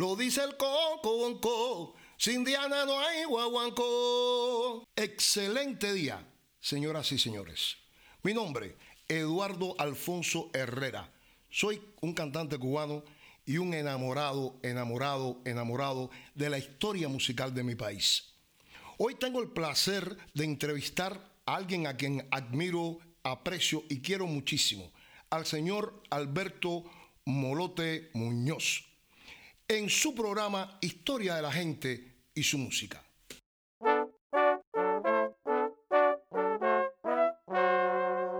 Lo dice el coco, sin Diana no hay guaguancó. Excelente día, señoras y señores. Mi nombre, Eduardo Alfonso Herrera. Soy un cantante cubano y un enamorado, enamorado, enamorado de la historia musical de mi país. Hoy tengo el placer de entrevistar a alguien a quien admiro, aprecio y quiero muchísimo, al señor Alberto Molote Muñoz en su programa Historia de la Gente y su música.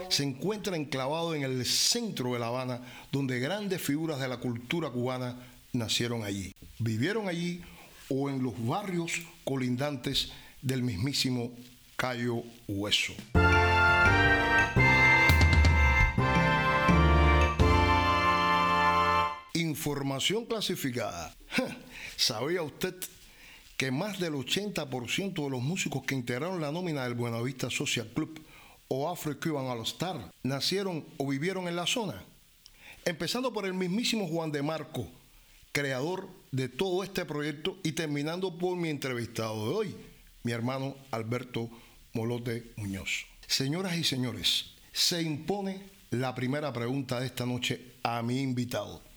Se encuentra enclavado en el centro de La Habana, donde grandes figuras de la cultura cubana nacieron allí, vivieron allí o en los barrios colindantes del mismísimo Cayo Hueso. Información clasificada. ¿Sabía usted que más del 80% de los músicos que integraron la nómina del Buenavista Social Club o Afro-Cuban All Star nacieron o vivieron en la zona? Empezando por el mismísimo Juan de Marco, creador de todo este proyecto, y terminando por mi entrevistado de hoy, mi hermano Alberto Molote Muñoz. Señoras y señores, se impone la primera pregunta de esta noche a mi invitado.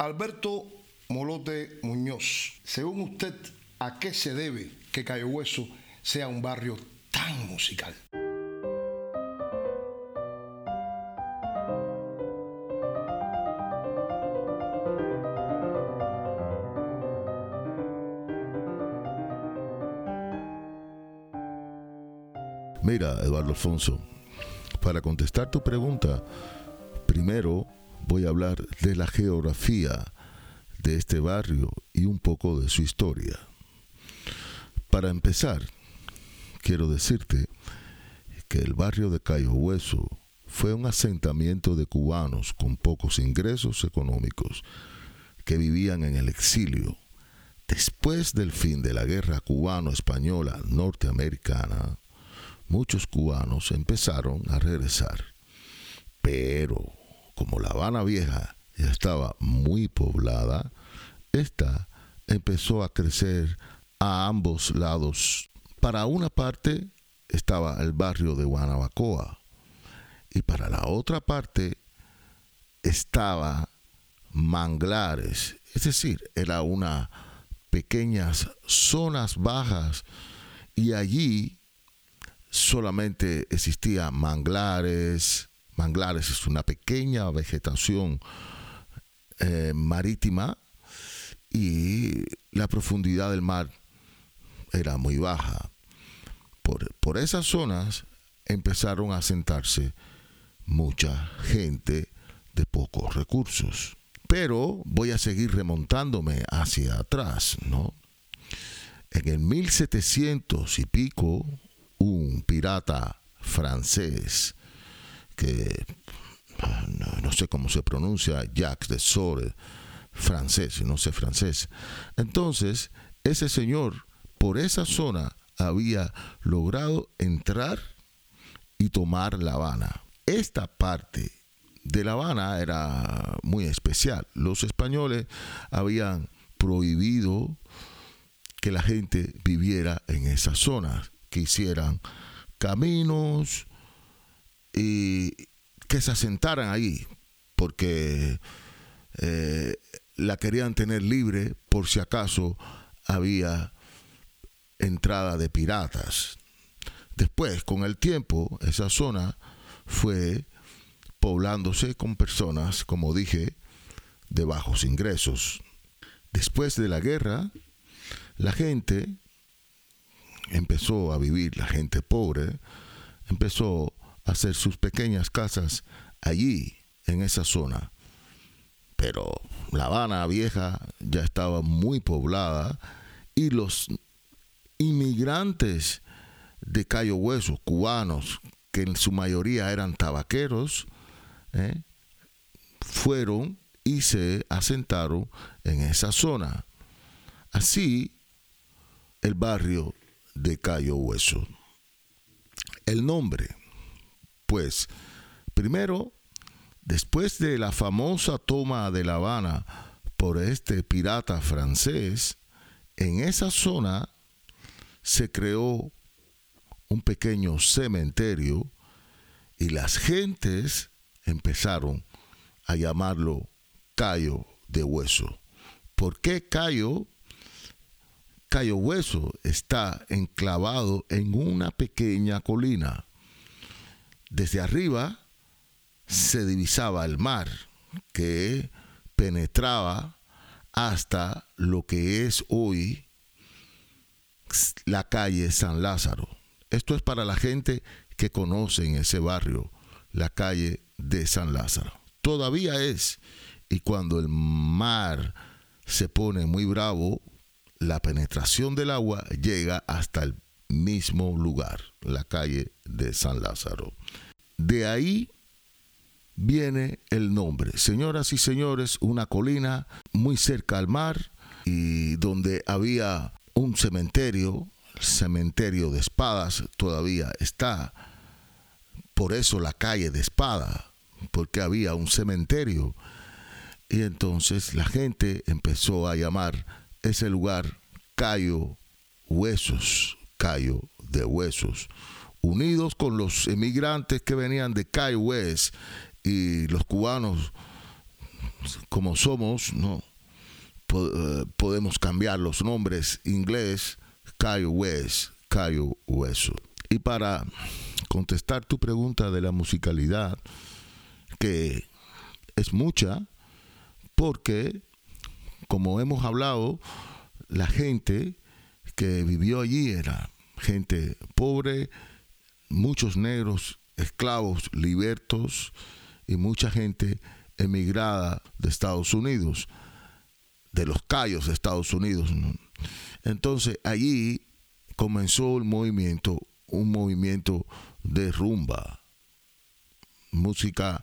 Alberto Molote Muñoz, según usted, ¿a qué se debe que Cayo Hueso sea un barrio tan musical? Mira, Eduardo Alfonso, para contestar tu pregunta, primero voy a hablar de la geografía de este barrio y un poco de su historia. Para empezar, quiero decirte que el barrio de Cayo Hueso fue un asentamiento de cubanos con pocos ingresos económicos que vivían en el exilio. Después del fin de la guerra cubano-española norteamericana, muchos cubanos empezaron a regresar. Pero como La Habana Vieja ya estaba muy poblada, esta empezó a crecer a ambos lados. Para una parte estaba el barrio de Guanabacoa y para la otra parte estaba manglares, es decir, era una pequeñas zonas bajas y allí solamente existía manglares, manglares es una pequeña vegetación eh, marítima y la profundidad del mar era muy baja. Por, por esas zonas empezaron a sentarse mucha gente de pocos recursos. Pero voy a seguir remontándome hacia atrás, ¿no? En el 1700 y pico, un pirata francés que no, sé cómo se pronuncia, Jacques de Sore, francés, no sé francés. Entonces, ese señor por esa zona había logrado entrar y tomar La Habana. Esta parte de La Habana era muy especial. Los españoles habían prohibido que la gente viviera en esas zonas, que hicieran caminos y que se asentaran ahí, porque eh, la querían tener libre por si acaso había entrada de piratas. Después, con el tiempo, esa zona fue poblándose con personas, como dije, de bajos ingresos. Después de la guerra, la gente empezó a vivir, la gente pobre, empezó hacer sus pequeñas casas allí, en esa zona. Pero La Habana Vieja ya estaba muy poblada y los inmigrantes de Cayo Hueso, cubanos, que en su mayoría eran tabaqueros, ¿eh? fueron y se asentaron en esa zona. Así, el barrio de Cayo Hueso. El nombre, pues, primero, después de la famosa toma de La Habana por este pirata francés, en esa zona se creó un pequeño cementerio y las gentes empezaron a llamarlo Cayo de Hueso. ¿Por qué Cayo? Cayo Hueso está enclavado en una pequeña colina. Desde arriba se divisaba el mar que penetraba hasta lo que es hoy la calle San Lázaro. Esto es para la gente que conoce en ese barrio la calle de San Lázaro. Todavía es. Y cuando el mar se pone muy bravo, la penetración del agua llega hasta el mismo lugar, la calle de San Lázaro. De ahí viene el nombre. Señoras y señores, una colina muy cerca al mar y donde había un cementerio, el cementerio de espadas todavía está. Por eso la calle de espada, porque había un cementerio. Y entonces la gente empezó a llamar ese lugar Cayo Huesos, Cayo de Huesos, unidos con los emigrantes que venían de Cayo West y los cubanos, como somos, no eh, podemos cambiar los nombres inglés Cayo West, Cayo Hueso. Y para contestar tu pregunta de la musicalidad, que es mucha, porque, como hemos hablado, la gente que vivió allí era gente pobre, muchos negros, esclavos, libertos y mucha gente emigrada de Estados Unidos, de los callos de Estados Unidos. Entonces allí comenzó el movimiento, un movimiento de rumba, música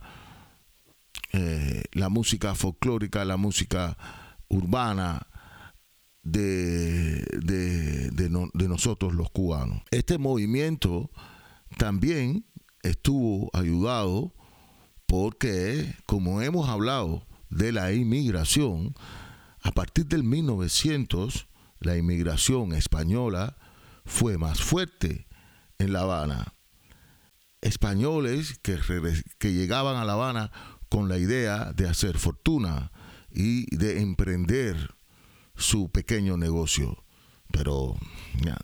eh, la música folclórica, la música urbana de, de, nosotros los cubanos. Este movimiento también estuvo ayudado porque, como hemos hablado de la inmigración, a partir del 1900, la inmigración española fue más fuerte en La Habana. Españoles que, que llegaban a La Habana con la idea de hacer fortuna y de emprender su pequeño negocio. Pero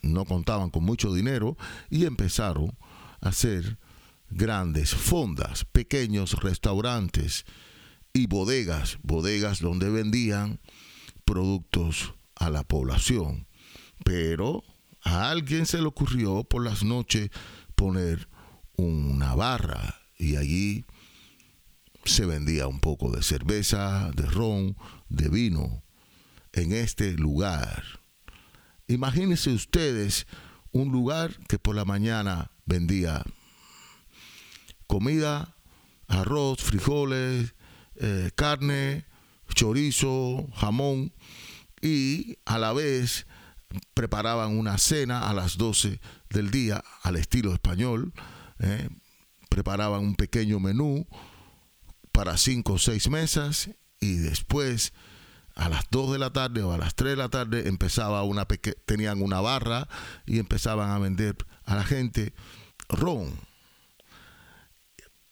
no contaban con mucho dinero y empezaron a hacer grandes fondas, pequeños restaurantes y bodegas, bodegas donde vendían productos a la población. Pero a alguien se le ocurrió por las noches poner una barra y allí se vendía un poco de cerveza, de ron, de vino en este lugar. Imagínense ustedes un lugar que por la mañana vendía comida, arroz, frijoles, eh, carne, chorizo, jamón y a la vez preparaban una cena a las 12 del día al estilo español, eh, preparaban un pequeño menú para cinco o seis mesas y después a las 2 de la tarde o a las 3 de la tarde empezaba una tenían una barra y empezaban a vender a la gente ron.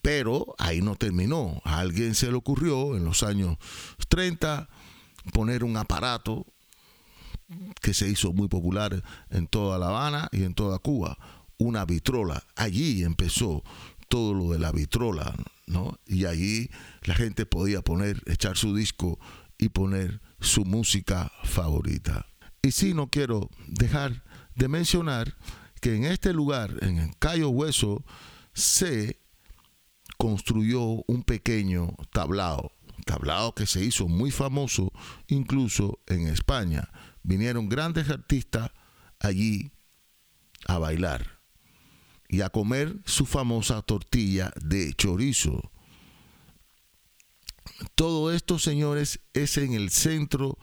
Pero ahí no terminó. A alguien se le ocurrió en los años 30 poner un aparato que se hizo muy popular en toda La Habana y en toda Cuba, una vitrola. Allí empezó todo lo de la vitrola, ¿no? Y allí la gente podía poner, echar su disco y poner su música favorita. Y sí, no quiero dejar de mencionar que en este lugar, en el Cayo Hueso, se construyó un pequeño tablao, tablao que se hizo muy famoso incluso en España. Vinieron grandes artistas allí a bailar y a comer su famosa tortilla de chorizo. Todo esto, señores, es en el centro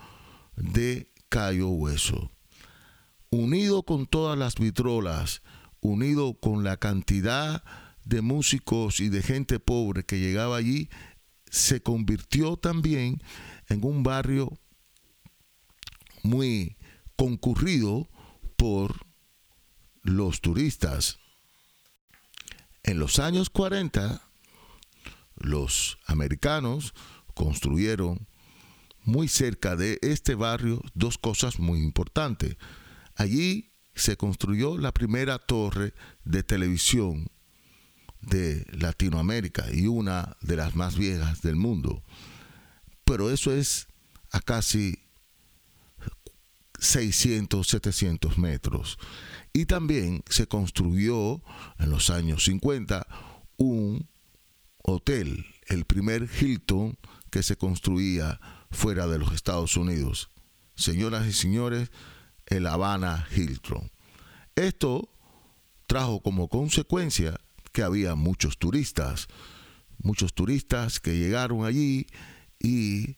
de Cayo Hueso. Unido con todas las vitrolas, unido con la cantidad de músicos y de gente pobre que llegaba allí, se convirtió también en un barrio muy concurrido por los turistas. En los años 40, los americanos construyeron muy cerca de este barrio dos cosas muy importantes. Allí se construyó la primera torre de televisión de Latinoamérica y una de las más viejas del mundo. Pero eso es a casi 600, 700 metros. Y también se construyó en los años 50 un hotel, el primer Hilton que se construía fuera de los Estados Unidos. Señoras y señores, el Habana Hilton. Esto trajo como consecuencia que había muchos turistas, muchos turistas que llegaron allí y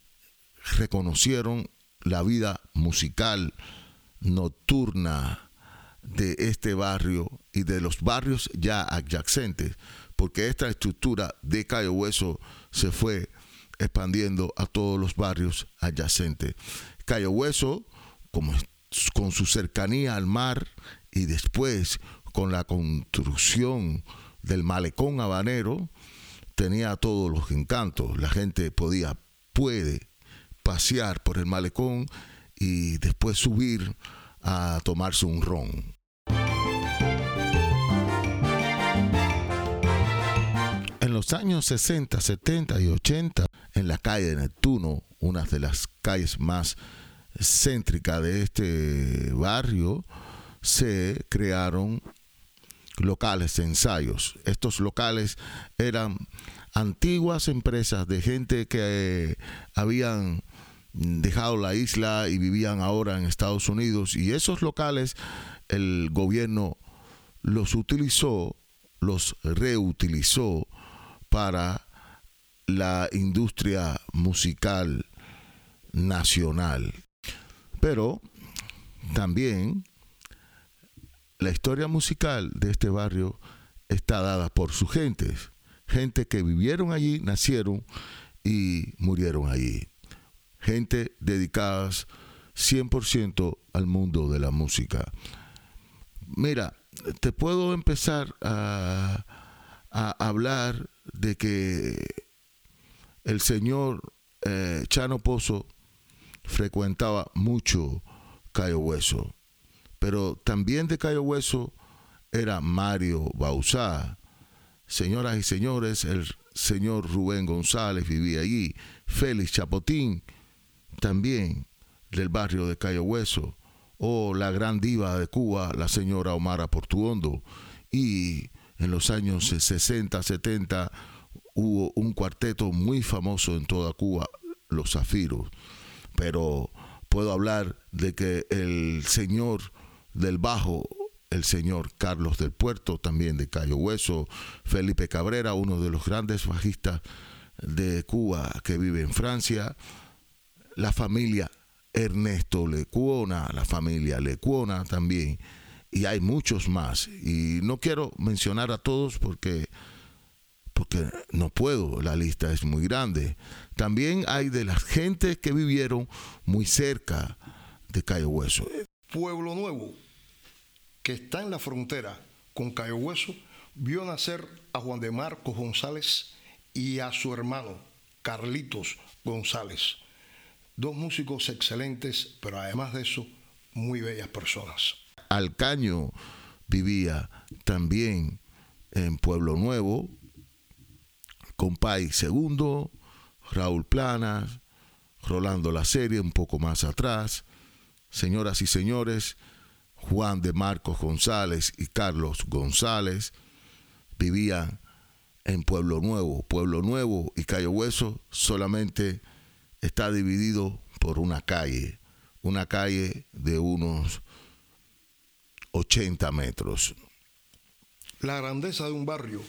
reconocieron la vida musical nocturna de este barrio y de los barrios ya adyacentes, porque esta estructura de Cayo Hueso se fue expandiendo a todos los barrios adyacentes. Cayo Hueso, como, con su cercanía al mar y después con la construcción del malecón habanero, tenía todos los encantos. La gente podía, puede pasear por el malecón y después subir a tomarse un ron. Los años 60, 70 y 80, en la calle de Neptuno, una de las calles más céntricas de este barrio, se crearon locales de ensayos. Estos locales eran antiguas empresas de gente que eh, habían dejado la isla y vivían ahora en Estados Unidos y esos locales el gobierno los utilizó, los reutilizó para la industria musical nacional. Pero también la historia musical de este barrio está dada por sus gentes, gente que vivieron allí, nacieron y murieron allí gente dedicadas 100% al mundo de la música. Mira, te puedo empezar a, hablar de que el señor eh, Chano Pozo frecuentaba mucho Cayo Hueso, pero también de Cayo Hueso era Mario Bausá. Señoras y señores, el señor Rubén González vivía allí, Félix Chapotín también del barrio de Cayo Hueso, o la gran diva de Cuba, la señora Omara Portuondo, y en los años 60, 70 hubo un cuarteto muy famoso en toda Cuba, los Zafiros. Pero puedo hablar de que el señor del bajo, el señor Carlos del Puerto, también de Cayo Hueso, Felipe Cabrera, uno de los grandes bajistas de Cuba que vive en Francia, la familia Ernesto Lecuona, la familia Lecuona también, y hay muchos más. Y no quiero mencionar a todos porque, porque no puedo, la lista es muy grande. También hay de las gentes que vivieron muy cerca de Cayo Hueso. Pueblo Nuevo, que está en la frontera con Cayo Hueso, vio nacer a Juan de Marcos González y a su hermano Carlitos González Dos músicos excelentes, pero además de eso, muy bellas personas. Alcaño vivía también en Pueblo Nuevo, con Pai Segundo, Raúl Planas, Rolando La Serie un poco más atrás, señoras y señores, Juan de Marcos González y Carlos González vivían en Pueblo Nuevo. Pueblo Nuevo y Cayo Hueso solamente está dividido por una calle, una calle de unos 80 metros. La grandeza de un barrio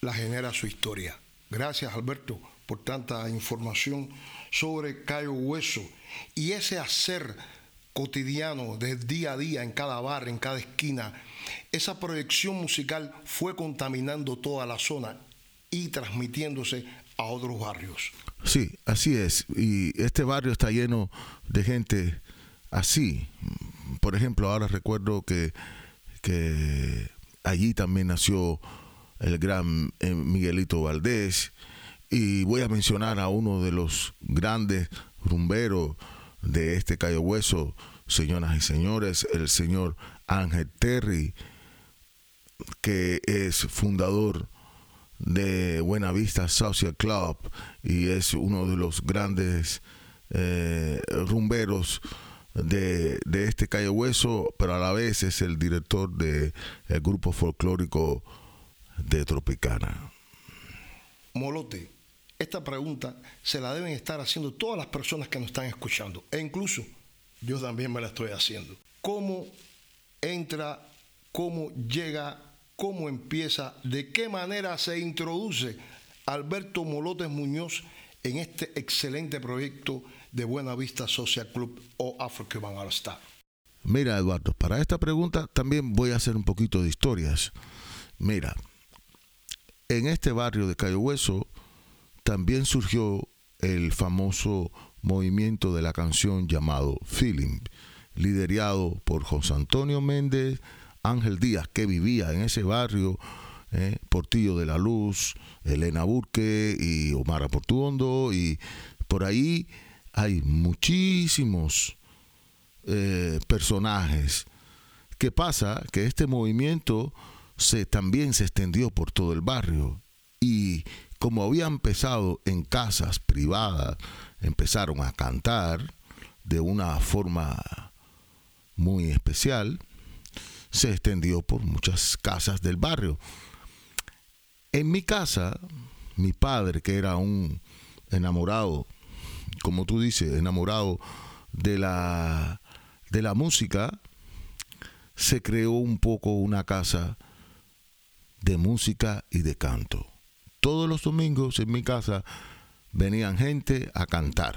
la genera su historia. Gracias Alberto por tanta información sobre Cayo Hueso y ese hacer cotidiano de día a día en cada bar, en cada esquina. Esa proyección musical fue contaminando toda la zona y transmitiéndose a otros barrios. Sí, así es. Y este barrio está lleno de gente así. Por ejemplo, ahora recuerdo que, que allí también nació el gran eh, Miguelito Valdés. Y voy a mencionar a uno de los grandes rumberos de este Cayo Hueso, señoras y señores, el señor Ángel Terry, que es fundador de Buenavista Social Club y es uno de los grandes eh, rumberos de, este Calle Hueso, pero a la vez es el director del grupo folclórico de Tropicana. Molote, esta pregunta se la deben estar haciendo todas las personas que nos están escuchando, e incluso yo también me la estoy haciendo. ¿Cómo entra, cómo llega cómo empieza, de qué manera se introduce Alberto Molotes Muñoz en este excelente proyecto de Buena Vista Social Club o Afro-Cuban All Star. Mira, Eduardo, para esta pregunta también voy a hacer un poquito de historias. Mira, en este barrio de Cayo Hueso también surgió el famoso movimiento de la canción llamado Feeling, liderado por José Antonio Méndez, Ángel Díaz, que vivía en ese barrio, eh, Portillo de la Luz, Elena Burque y Omar Portuondo, y por ahí hay muchísimos eh, personajes. ¿Qué pasa? Que este movimiento se, también se extendió por todo el barrio y como había empezado en casas privadas, empezaron a cantar de una forma muy especial se extendió por muchas casas del barrio. En mi casa, mi padre, que era un enamorado, como tú dices, enamorado de la, de la música, se creó un poco una casa de música y de canto. Todos los domingos en mi casa venían gente a cantar.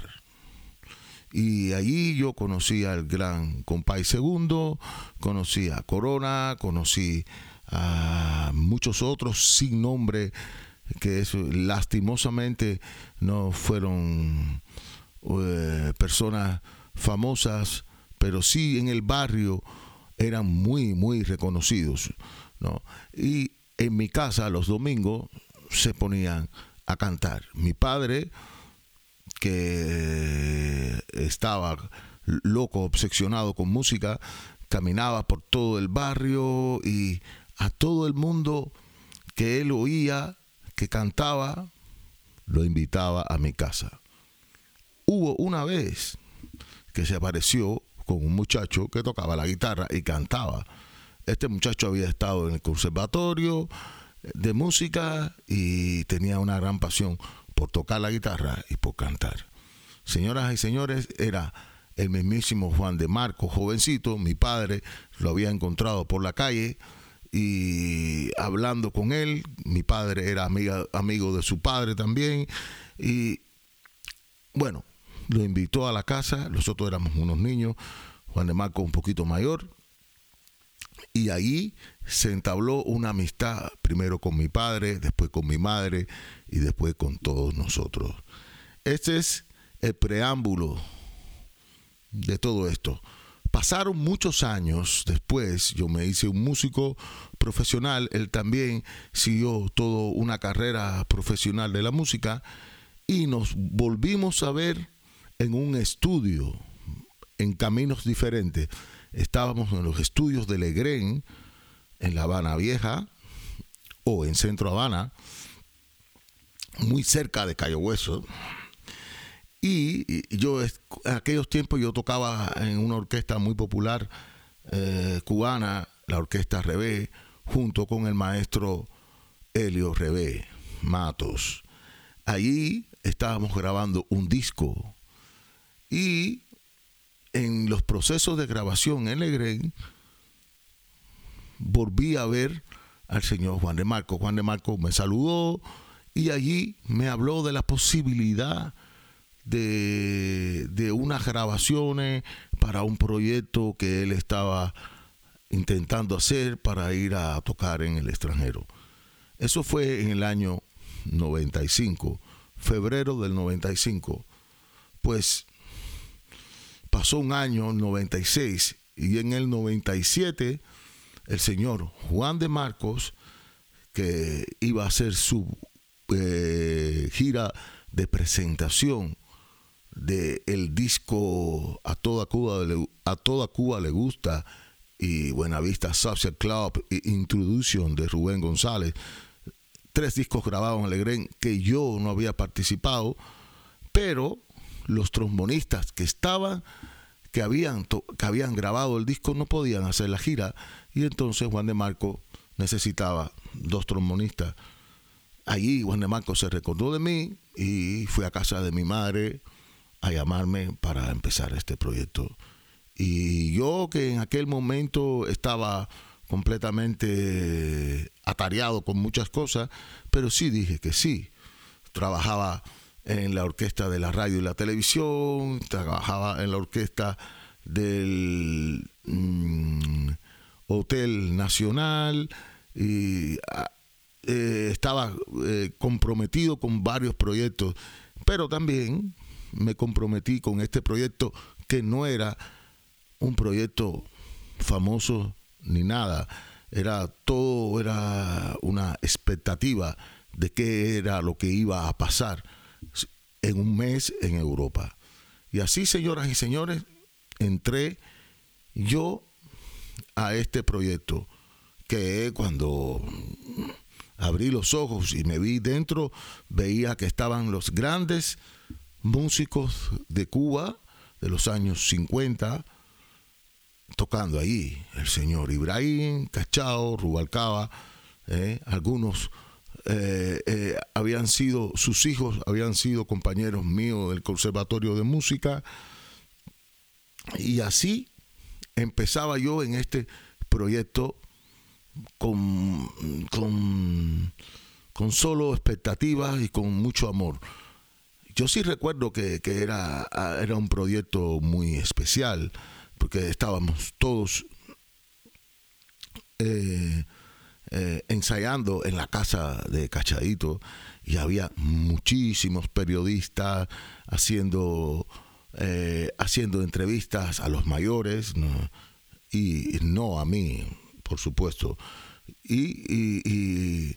Y allí yo conocí al gran Compay Segundo, conocí a Corona, conocí a muchos otros sin nombre que lastimosamente no fueron eh, personas famosas, pero sí en el barrio eran muy, muy reconocidos. ¿no? Y en mi casa los domingos se ponían a cantar. Mi padre, que estaba loco, obsesionado con música, caminaba por todo el barrio y a todo el mundo que él oía, que cantaba, lo invitaba a mi casa. Hubo una vez que se apareció con un muchacho que tocaba la guitarra y cantaba. Este muchacho había estado en el conservatorio de música y tenía una gran pasión por tocar la guitarra y por cantar. Señoras y señores, era el mismísimo Juan de Marco, jovencito, mi padre lo había encontrado por la calle y hablando con él, mi padre era amiga, amigo de su padre también. Y bueno, lo invitó a la casa, nosotros éramos unos niños, Juan de Marco un poquito mayor, y ahí se entabló una amistad, primero con mi padre, después con mi madre y después con todos nosotros. Este es el preámbulo de todo esto. Pasaron muchos años después, yo me hice un músico profesional, él también siguió toda una carrera profesional de la música y nos volvimos a ver en un estudio, en caminos diferentes. Estábamos en los estudios de Legren, en La Habana Vieja, o en Centro Habana, muy cerca de Cayo Hueso, y yo, en aquellos tiempos, yo tocaba en una orquesta muy popular eh, cubana, la Orquesta Rebé, junto con el maestro Helio Rebé Matos. Allí estábamos grabando un disco y en los procesos de grabación en Legren volví a ver al señor Juan de Marco. Juan de Marco me saludó y allí me habló de la posibilidad de, unas grabaciones para un proyecto que él estaba intentando hacer para ir a tocar en el extranjero. Eso fue en el año 95, febrero del 95. Pues pasó un año, 96, y en el 97 el señor Juan de Marcos, que iba a hacer su eh, gira de presentación de el disco A toda Cuba le, a toda Cuba le gusta y Buenavista Social Club Introduction de Rubén González. Tres discos grabados en Legren que yo no había participado, pero los trombonistas que estaban, que habían, que habían grabado el disco, no podían hacer la gira. Y entonces Juan de Marco necesitaba dos trombonistas. Allí Juan de Marco se recordó de mí y fui a casa de mi madre a llamarme para empezar este proyecto. Y yo que en aquel momento estaba completamente atareado con muchas cosas, pero sí dije que sí. Trabajaba en la orquesta de la radio y la televisión, trabajaba en la orquesta del mm, Hotel Nacional y ah, eh, estaba eh, comprometido con varios proyectos, pero también me comprometí con este proyecto que no era un proyecto famoso ni nada, era todo era una expectativa de qué era lo que iba a pasar en un mes en Europa. Y así, señoras y señores, entré yo a este proyecto que cuando abrí los ojos y me vi dentro, veía que estaban los grandes músicos de Cuba de los años 50 tocando ahí. El señor Ibrahim, Cachao, Rubalcaba, eh, algunos eh, eh, habían sido, sus hijos habían sido compañeros míos del Conservatorio de Música. Y así empezaba yo en este proyecto con, con, con solo expectativas y con mucho amor. Yo sí recuerdo que, era, ah, era un proyecto muy especial, porque estábamos todos eh, eh, ensayando en la casa de Cachadito y había muchísimos periodistas haciendo, eh, haciendo entrevistas a los mayores. y no a mí, por supuesto. Y,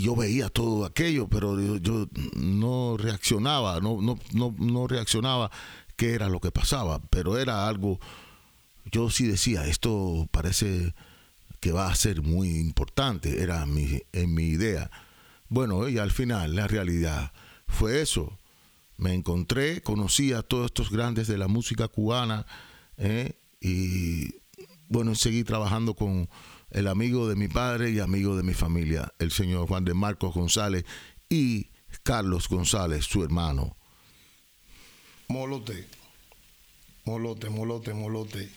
yo veía todo aquello, pero yo, no reaccionaba, no, no, no, no reaccionaba qué era lo que pasaba, pero era algo, yo sí decía, esto parece que va a ser muy importante, era mi, en mi idea. Bueno, y al final la realidad fue eso. Me encontré, conocí a todos estos grandes de la música cubana, ¿eh? y bueno, seguí trabajando con el amigo de mi padre y amigo de mi familia, el señor Juan de Marcos González y Carlos González, su hermano. Molote, molote, molote, molote.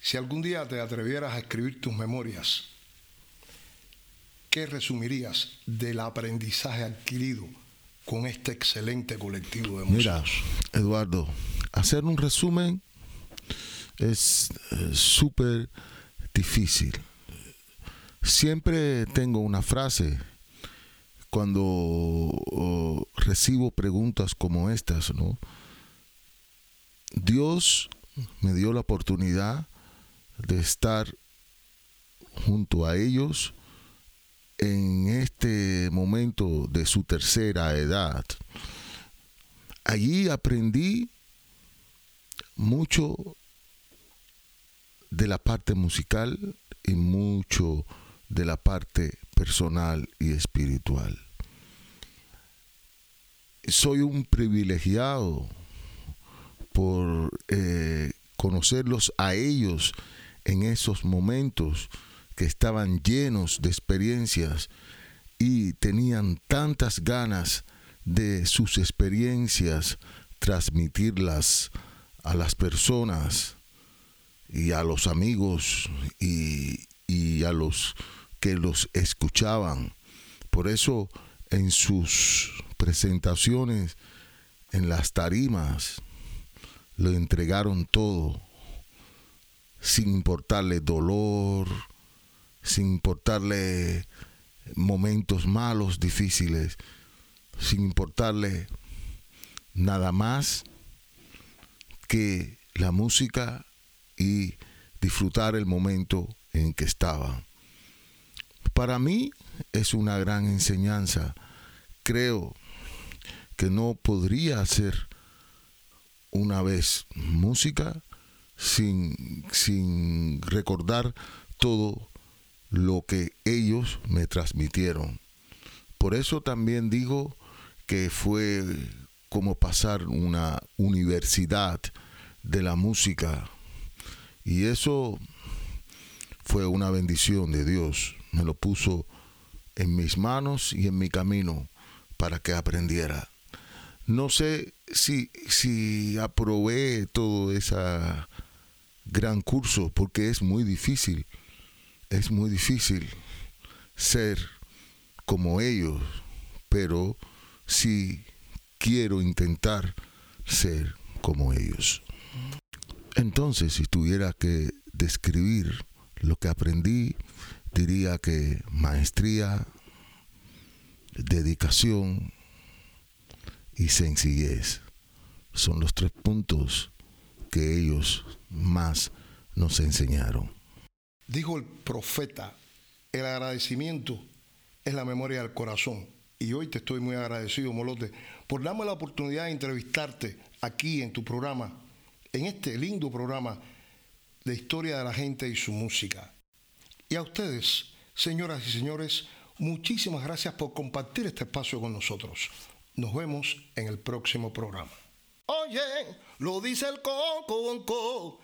Si algún día te atrevieras a escribir tus memorias, ¿qué resumirías del aprendizaje adquirido con este excelente colectivo de músicos? Mira, Eduardo, hacer un resumen es eh, súper difícil. Siempre tengo una frase cuando recibo preguntas como estas, ¿no? Dios me dio la oportunidad de estar junto a ellos en este momento de su tercera edad. Allí aprendí mucho de la parte musical y mucho de la parte personal y espiritual. Soy un privilegiado por eh, conocerlos a ellos en esos momentos que estaban llenos de experiencias y tenían tantas ganas de sus experiencias transmitirlas a las personas y a los amigos y, a los que los escuchaban. Por eso en sus presentaciones, en las tarimas, lo entregaron todo, sin importarle dolor, sin importarle momentos malos, difíciles, sin importarle nada más que la música y disfrutar el momento en que estaba. Para mí es una gran enseñanza. Creo que no podría hacer una vez música sin, sin recordar todo lo que ellos me transmitieron. Por eso también digo que fue como pasar una universidad de la música. Y eso fue una bendición de Dios. Me lo puso en mis manos y en mi camino para que aprendiera. No sé si, si aprobé todo ese gran curso porque es muy difícil. Es muy difícil ser como ellos, pero sí quiero intentar ser como ellos. Entonces, si tuviera que describir lo que aprendí, diría que maestría, dedicación y sencillez son los tres puntos que ellos más nos enseñaron. Dijo el profeta, el agradecimiento es la memoria del corazón. Y hoy te estoy muy agradecido, Molote, por darme la oportunidad de entrevistarte aquí en tu programa en este lindo programa de historia de la gente y su música. Y a ustedes, señoras y señores, muchísimas gracias por compartir este espacio con nosotros. Nos vemos en el próximo programa. Oye, lo dice el coco.